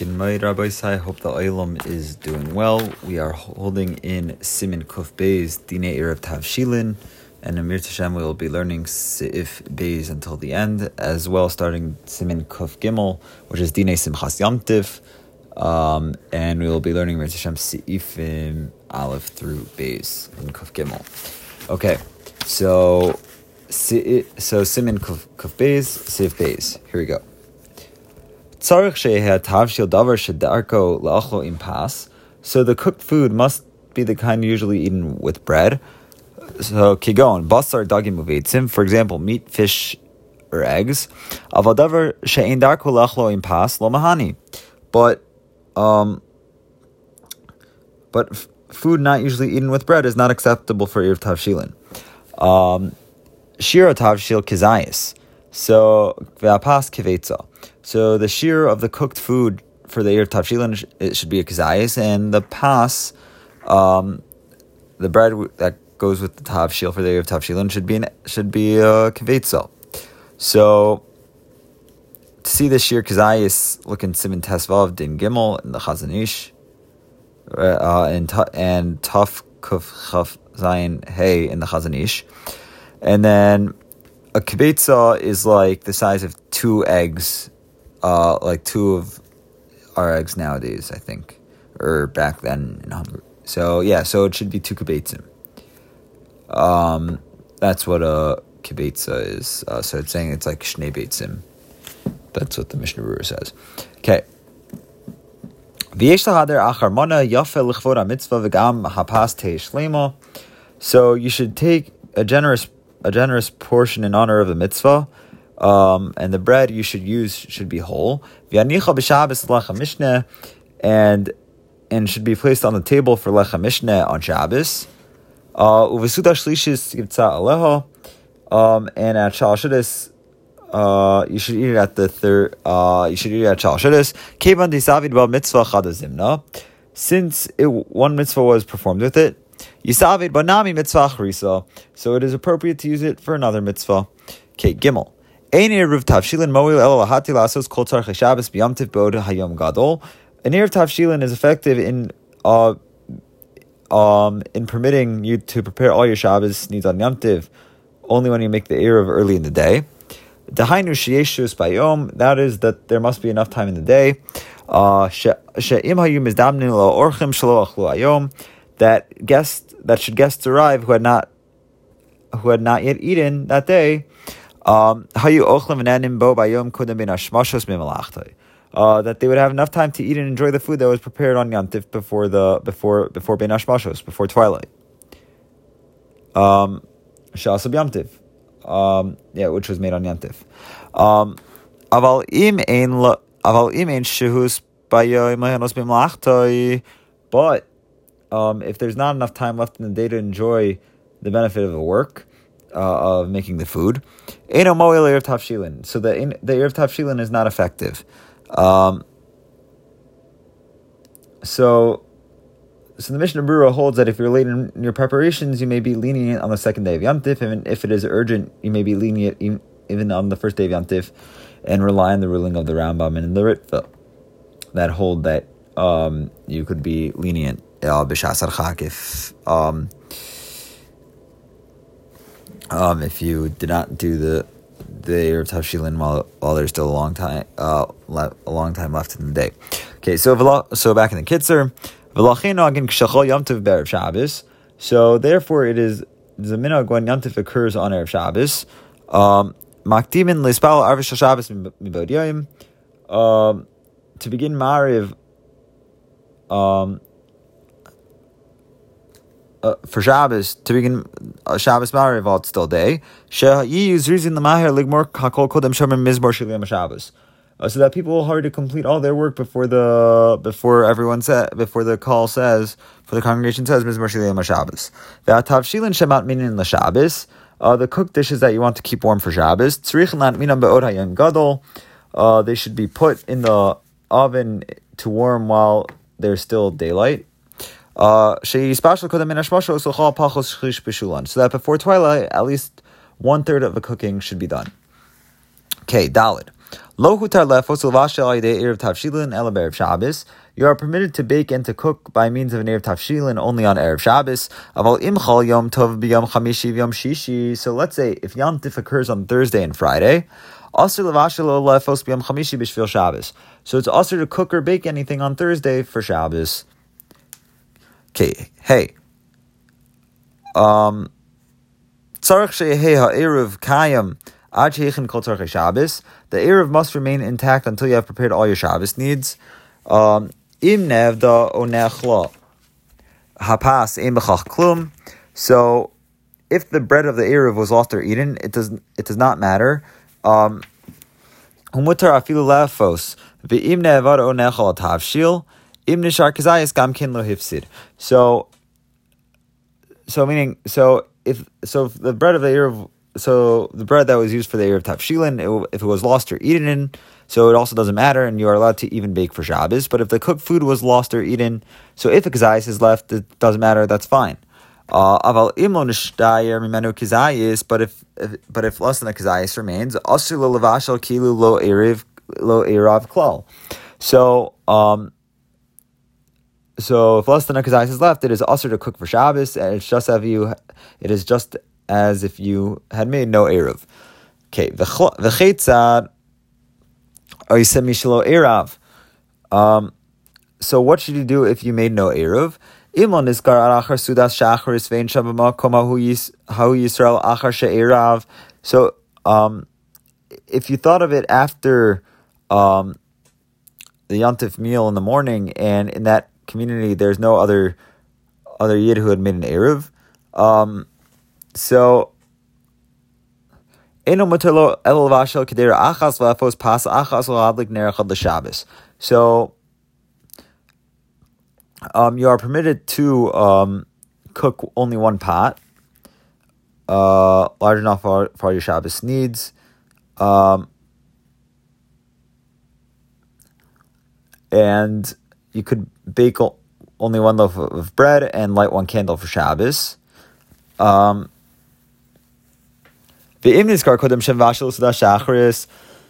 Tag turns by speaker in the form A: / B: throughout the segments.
A: Ginmai Rabbi Sai, hope the Olam is doing well. We are holding in Simin Kuf Beis, Dine Erev Tavshilin, and Amir Tashem we will be learning Seif Beis until the end, as well starting Simin Kuf Gimel, which is Dine Simchas Yamtiv, um, and we will be learning Amir Tashem Seifim Aleph through Beis in Kuf Gimel. Okay, so si, so Simin Kuf, Kuf Seif Beis. Here we go. So the cooked food must be the kind usually eaten with bread. So kigon basar dagim uveitzim, for example, meat, fish, or eggs. Darko lachlo impas lo mahani, but um, but food not usually eaten with bread is not acceptable for ir tavshilin. Um, shira tavshil kizayis. So v'apas kivetza. So the shear of the cooked food for the ear tavshilin it should be a kazayis, and the pas, um, the bread that goes with the tavshil for the ear tavshilin should be an, should be a kvetzel. So to see the shear kazayis, look in Simon Tesvav Din Gimel in the Chazon Ish, uh, and and Tuf Kuf Chaf Zayin Hey in the Chazon Ish, and then a kibetza is like the size of two eggs, uh, like two of our eggs nowadays, I think, or back then in Hungary. So yeah, so it should be two kibetzim. Um, that's what a kibetza is. Uh, so it's saying it's like shnei beitzim. That's what the Mishnah Berurah says. Okay. So you should take a generous a generous portion in honor of the mitzvah. Um, and the bread you should use should be whole. And and should be placed on the table for lecha mishneh on Shabbos. Uh, um, and at Shalshidis, uh, you should eat it at the third. Uh, you should eat it at Shalshidis. Kevan disavid mitzvah chadazimna. Since it, one mitzvah was performed with it, Yisavid banami mitzvah charisa. So it is appropriate to use it for another mitzvah. Okay, Gimel. Ein eruv tavshilin moil el lahati lasos kol tzarche Shabbos b'yamtiv bod hayom gadol. An eruv tavshilin is effective in uh, um, in permitting you to prepare all your Shabbos needs on yamtiv only when you make the eruv early in the day. Dahainu sheyeshus bayom. That is that there must be enough time in the day. Uh, she'im hayum is damnin lo orchim shelo achlu ayom that guests that should guests arrive who had not who had not yet eaten that day. Um, uh, that they would have enough time to eat and enjoy the food that was prepared on Yantif before the before before Ben Ashmashos, before twilight. Um. Um yeah, which was made on Yantif. Um but um, if there's not enough time left in the day to enjoy the benefit of the work uh, of making the food, Eno Moel Erev Tafshilin. So the, in, the Erev Tafshilin is not effective. Um, so, so the Mishnah Berurah holds that if you're late in your preparations, you may be lenient on the second day of Yom and if it is urgent, you may be lenient even on the first day of Yom and rely on the ruling of the Rambam and the Ritva that hold that um, you could be lenient uh, if um, um, if you did not do the the Erev Tavshilin while while there's still a long time uh, le- a long time left in the day. Okay, so so back in the Kitzur, Shabbos. So therefore, it is the minhag when Yom occurs on Erev Shabbos. Um, Makdimin lispal Arvish Shabbos mibod Um, to begin Mariv, um, uh, for Shabbos to begin uh, Shabbos while it's still day. use reason the Mahir Ligmor Hakol Kodem Shomer Mizmor Shilim Shabbos. Uh, so that people will hurry to complete all their work before the before everyone said before the call says for the congregation says Mizmor Shilim Shabbos. Ve'atav Shilin Shemat Minin LaShabbos. Uh, the cooked dishes that you want to keep warm for Shabbos. Tzrich Lant Minam Be'od Hayan Gadol. Uh, they should be put in the oven to warm while there's still daylight. Uh, so that before twilight, at least one third of the cooking should be done. Okay, Dalid. You are permitted to bake and to cook by means of an erev tavshilin only on erev Shabbos. Aval tov. So let's say if Yom Tif occurs on Thursday and Friday, also. So it's also to cook or bake anything on Thursday for Shabbos. Okay, hey. Um, tzarech shehei ha'erev kayam ad sheichin kol tzarech Shabbos. The erev must remain intact until you have prepared all your Shabbos needs. Um, Im nevda o nechla hapas im b'chach klum. So, if the bread of the erev was lost or eaten, it does it does not matter. Um, Umutar afilu ve'im nevad o nechal tavshil im nishar kazayis gam kin lo hifsid. So, so meaning so if so if the bread of the erev so the bread that was used for the erev tavshilin if it was lost or eaten in, so it also doesn't matter, and you are allowed to even bake for Shabbos. But if the cooked food was lost or eaten, so if a is left, it doesn't matter. That's fine. Uh, aval imlo nishtayer mimenu kazayis, but if, but if less than a kazayis remains, asur lo kilu lo eriv lo erav klal. So um, so if less than a kazayis is left, it is also to cook for Shabbos, and it's just as you, it is just as if you had made no erev. Okay, the v'chetzad Erav. Um, so what should you do if you made no Erev? Imon niskar achar sudas shacharis vein shabamakom hahu Yisrael achar she'erav. So um, if you thought of it after um, the Yontif meal in the morning, and in that community there's no other other Yid who had made an Erev, um, so so, um, you are permitted to um, cook only one pot, uh, large enough for, for your Shabbos needs. Um, and you could bake only one loaf of bread and light one candle for Shabbos. Um,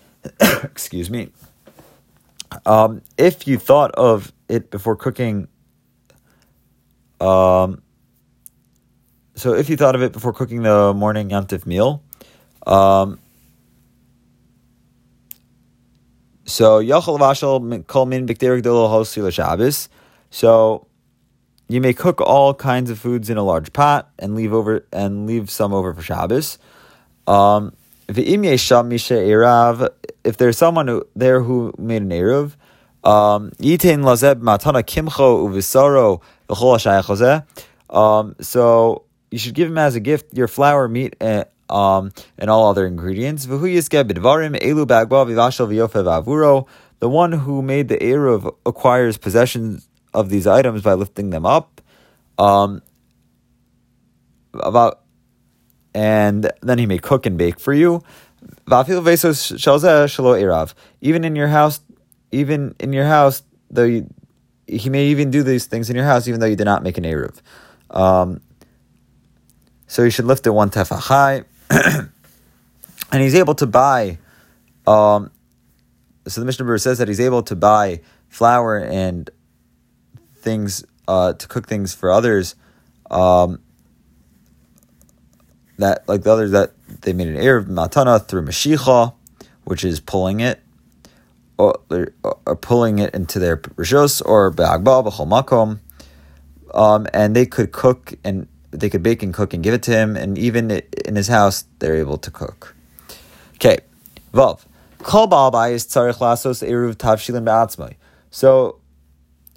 A: Excuse me. Um, if you thought of it before cooking, um, so if you thought of it before cooking the morning yantif meal, um, so yachal vashal Shabbos. So you may cook all kinds of foods in a large pot and leave over and leave some over for Shabbos. Um, if there's someone who, there who made an eruv, um, um, so you should give him as a gift your flour, meat, um, and all other ingredients. The one who made the eruv acquires possession of these items by lifting them up. Um, about and then he may cook and bake for you. Even in your house, even in your house, though you, he may even do these things in your house, even though you did not make an eruv. Um, so you should lift it one tefach high, and he's able to buy. Um, so the Mishnah Berurah says that he's able to buy flour and things uh, to cook things for others. Um, that like the others that they made an erev matana through mashicha, which is pulling it, or, or pulling it into their rishos or be'agba b'chol makom, um, and they could cook and they could bake and cook and give it to him, and even in his house they're able to cook. Okay, vav kol ba'al is tzarich lasos eruv tavshilin be'atzmai. So,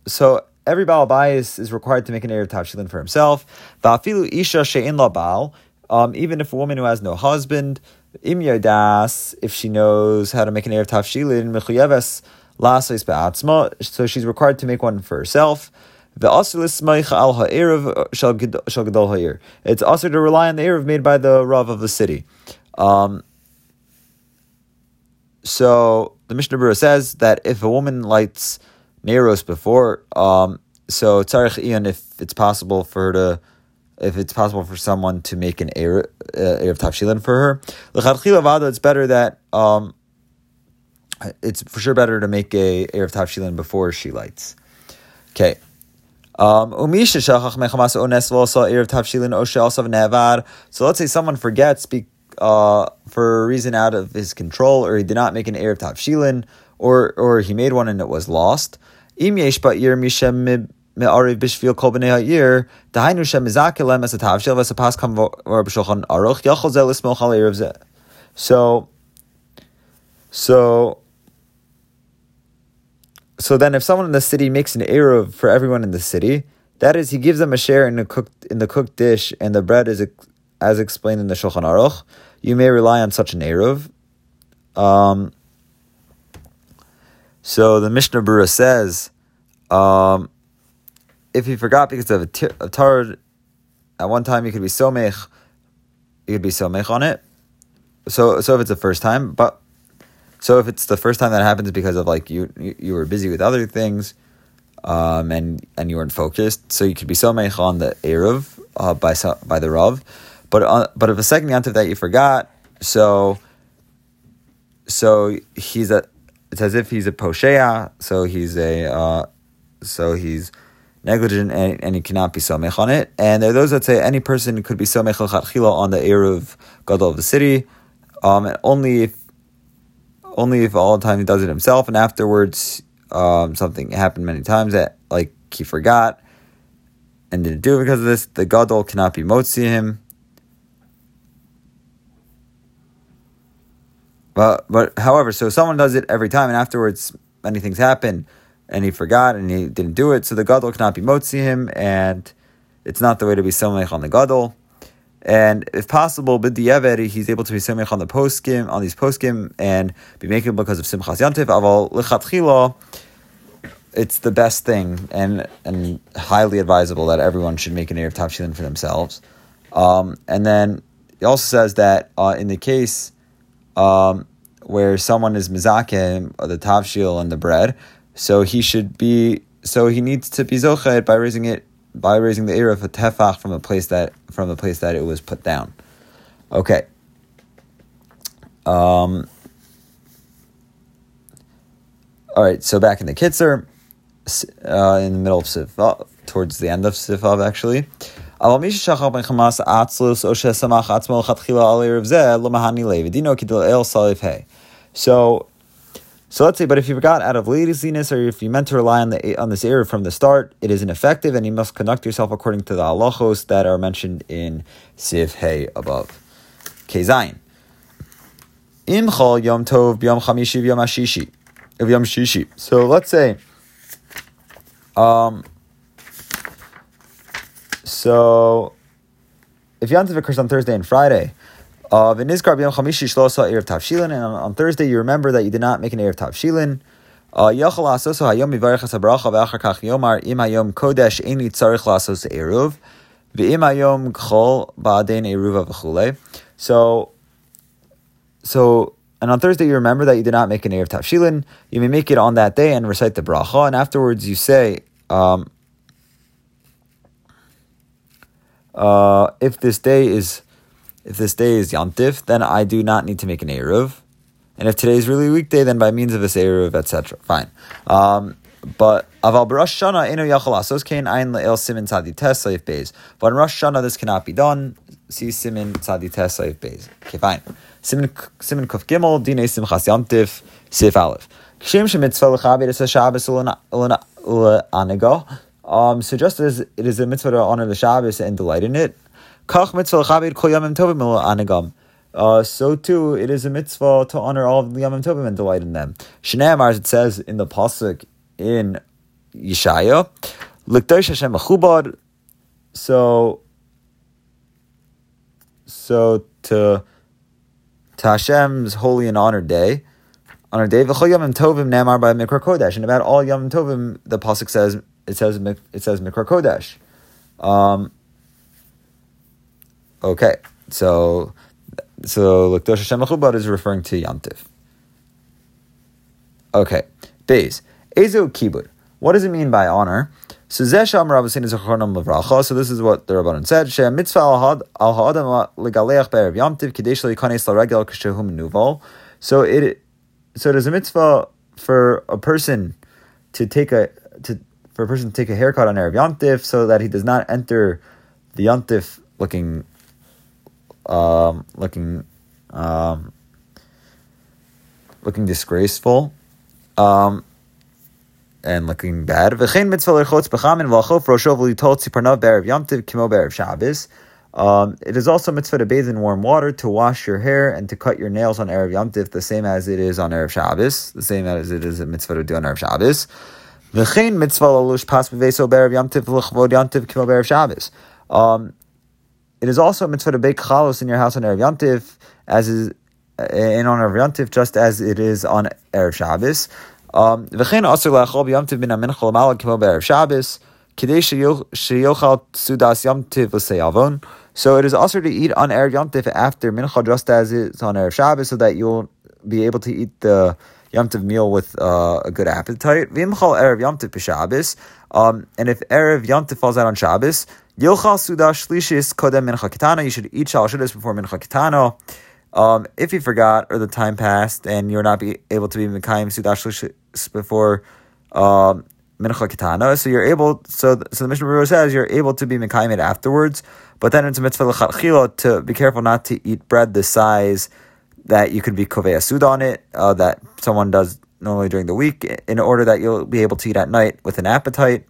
A: so every Baal Bayis is required to make an Erev Tavshilin for himself. Va'afilu isha she'in la um, even if a woman who has no husband, im yodas, if she knows how to make an erev tafshilin, mechuyeves lasois be'atzma, so she's required to make one for herself. It's also to rely on the erev made by the rav of the city. Um, so the Mishnah Berurah says that if a woman lights Neros before, um, so tzarich ian, if it's possible for her to if it's possible for someone to make an Erev, uh, Erev Tafshilin for her. It's better that um, it's for sure better to make a Erev Tavshilin before she lights. Okay. Um, so let's say someone forgets uh, for a reason out of his control, or he did not make an Erev Tavshilin, or or he made one and it was lost. So, so, so then if someone in the city makes an erev for everyone in the city, that is, he gives them a share in the cooked in the cooked dish, and the bread is as explained in the Shulchan Aruch. You may rely on such an erev. Um, so the Mishnah Berurah says, um, if he forgot because of a, t- a tar, at one time he could be so mech, he could be so mech on it. So so if it's the first time, but so if it's the first time that happens because of like you you, were busy with other things, um, and and you weren't focused, so you could be so mech on the erev uh, by by the rav, but uh, but if a second yantiv that you forgot, so so he's a it's as if he's a poshea, so he's a uh, so he's negligent and, and he cannot be somech on it. And there are those that say any person could be somech on the eruv gadol of the city, um, and only if only if all the time he does it himself, and afterwards um, something happened many times that like he forgot and didn't do it because of this. The gadol cannot be motzi him. But but however, so someone does it every time, and afterwards many things happen, and he forgot and he didn't do it. So the gadol cannot be motzi him, and it's not the way to be somech on the gadol. And if possible, b'di'evet, he's able to be somech on the poskim, on these poskim, and be making because of simchas yantiv. Aval lichatchila, it's the best thing and and highly advisable that everyone should make an erev tavshilin for themselves. Um, and then he also says that uh, in the case um, where someone is mizakim, the tavshil and the bread, so he should be, so he needs to be zochet by raising it, by raising the erev tefach from a place that from the place that it was put down. Okay. Um. All right, so back in the Kitzur, uh, in the middle of Sifav, towards the end of Sifav, actually. So, so let's say, but if you forgot out of laziness or if you meant to rely on the on this error from the start, it is ineffective, and you must conduct yourself according to the halachos that are mentioned in Siv Hey above. Kezayin. Imchal Yom Tov Yom Chamishi Yom Ashishi Yom Shishi. So let's say, um, so, if Yantiv occurs on Thursday and Friday, v'nizkar b'yom chamishi shlosa erev tavshilin, and on, on Thursday you remember that you did not make an erev tavshilin. Uh, yachal asoso hayom mivarech hasabracha v'achar kach yomar im hayom kodesh eni tzarich lasos eruv v'im hayom kchol ba'aden eruva v'chule. So, so and on Thursday, you remember that you did not make an Erev Tavshilin. You may make it on that day and recite the bracha, and afterwards you say, um, uh, if this day is if this day is Yantif, then I do not need to make an Eruv. And if today is really weekday, then by means of this Eruv, etc. Fine. Um, but aval b'Rosh Shana eno yachal asos kain ein le'el simin tzadi tes saif beis. But in Rosh Shana this cannot be done. See simin tzadi tes saif beis. Okay, fine. Simin simin kuf gimel dine simchas yantif sif aleph. Kshem shemitzvah lechabed es ha-Shabbos u'anega. Um, so just as it is a mitzvah to honor the Shabbos and delight in it, kach mitzvah kol yamim tovim anagam. Uh, so too, it is a mitzvah to honor all of the Yamim Tovim and delight in them. Shnei as it says in the pasuk in Yeshaya, L'kdosh Hashem mechubad. So, so to to Hashem's holy and honored day, honored day. V'chol Yamim Tovim Namar by Mikra Kodesh, and about all Yamim Tovim, the pasuk says it says it says Mikra Kodesh. Um, okay, so so L'kdosh Hashem Mechubad is referring to Yantiv. Okay, Beis Ezo Kibud. What does it mean by honor? So Zesham Rabbasin is a. So this is what the Rabbanon said. She mitzvah legaleach kadesh laregel. So it so there's a mitzvah for a person to take a to for a person to take a haircut on Erev Yantif so that he does not enter the Yantif looking um, looking um, looking disgraceful. Um, and looking bad. V'chein mitzvah lerchotz b'chamin v'alchof rosho v'litol tziparnav be'erev yamtiv kimo be'erev Shabbos. Um, it is also mitzvah to bathe in warm water, to wash your hair, and to cut your nails on Erev Yom the same as it is on Erev Shabbos, the same as it is a mitzvah to do on Erev Shabbos. V'chein mitzvah lalush pas b'veso be'erev Yom Tiv v'lechvod Yom Tiv kimo Shabbos. Um, it is also mitzvah to bake chalos in your house on Erev Yom as is in on Erev Yom just as it is on Erev Shabbos. Um, v'chein also la'achol b'Yom Tiv bin amincha l'malad kimo be'erev Shabbos. Kidei sheyochal sudas Yom Tiv l'seyavon. So it is also to eat on Erev Yom Tif after Mincha, just as it's on Erev Shabbos, so that you'll be able to eat the Yom Tif meal with uh, a good appetite. V'imchal Erev Yom Tif b'Shabbos. Um, and if Erev Yom Tif falls out on Shabbos, Sudash Shlishis Kodem Mincha. You should eat Shal before Mincha Kitana. Um, if you forgot or the time passed and you're not be able to be Mekayim Sudash Shlishis before um, Mincha so you're able, so, so the Mishnah Berurah says you're able to be Mekayim it afterwards. But then it's mitzvah l'chatchila to be careful not to eat bread the size that you could be kovei sud on it, uh, that someone does normally during the week, in order that you'll be able to eat at night with an appetite.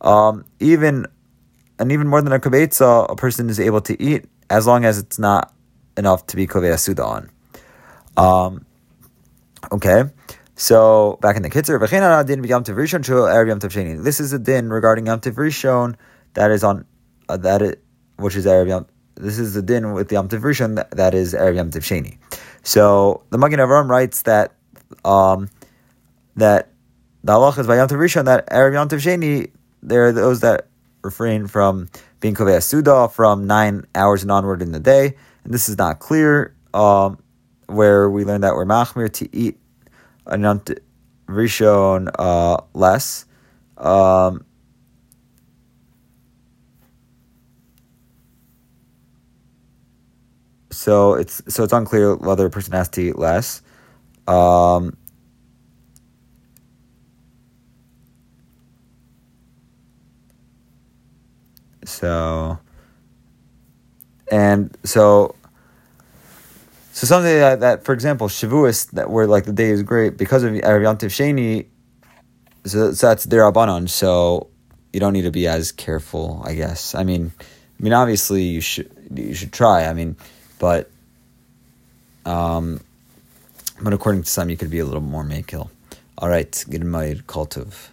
A: Um, even and even more than a kvetza, a person is able to eat as long as it's not enough to be kovei suda on. Um, okay. So back in the Kitzur, this is a din regarding Yom Tiv Rishon that is on uh, that it which is Erev Yom. This is the din with the Yom Tiv Rishon that, that is Erev Yom Tiv Sheni. So the Magen Avram writes that um, that the halach is by Yom Tiv Rishon that Erev Yom Tiv Sheni there are those that refrain from being kovei suda from nine hours and onward in the day, and this is not clear. Um, where we learn that we're machmir to eat a Yom Tiv Rishon uh, less. Um, So it's so it's unclear whether a person has to eat less. Um, so and so so something that, that for example Shavuos that where like the day is great because of Yom Sheni so, so that's derabanan so you don't need to be as careful I guess I mean I mean obviously you should you should try I mean but um, but according to some, you could be a little more makil. All right, Gidmayr Kultov.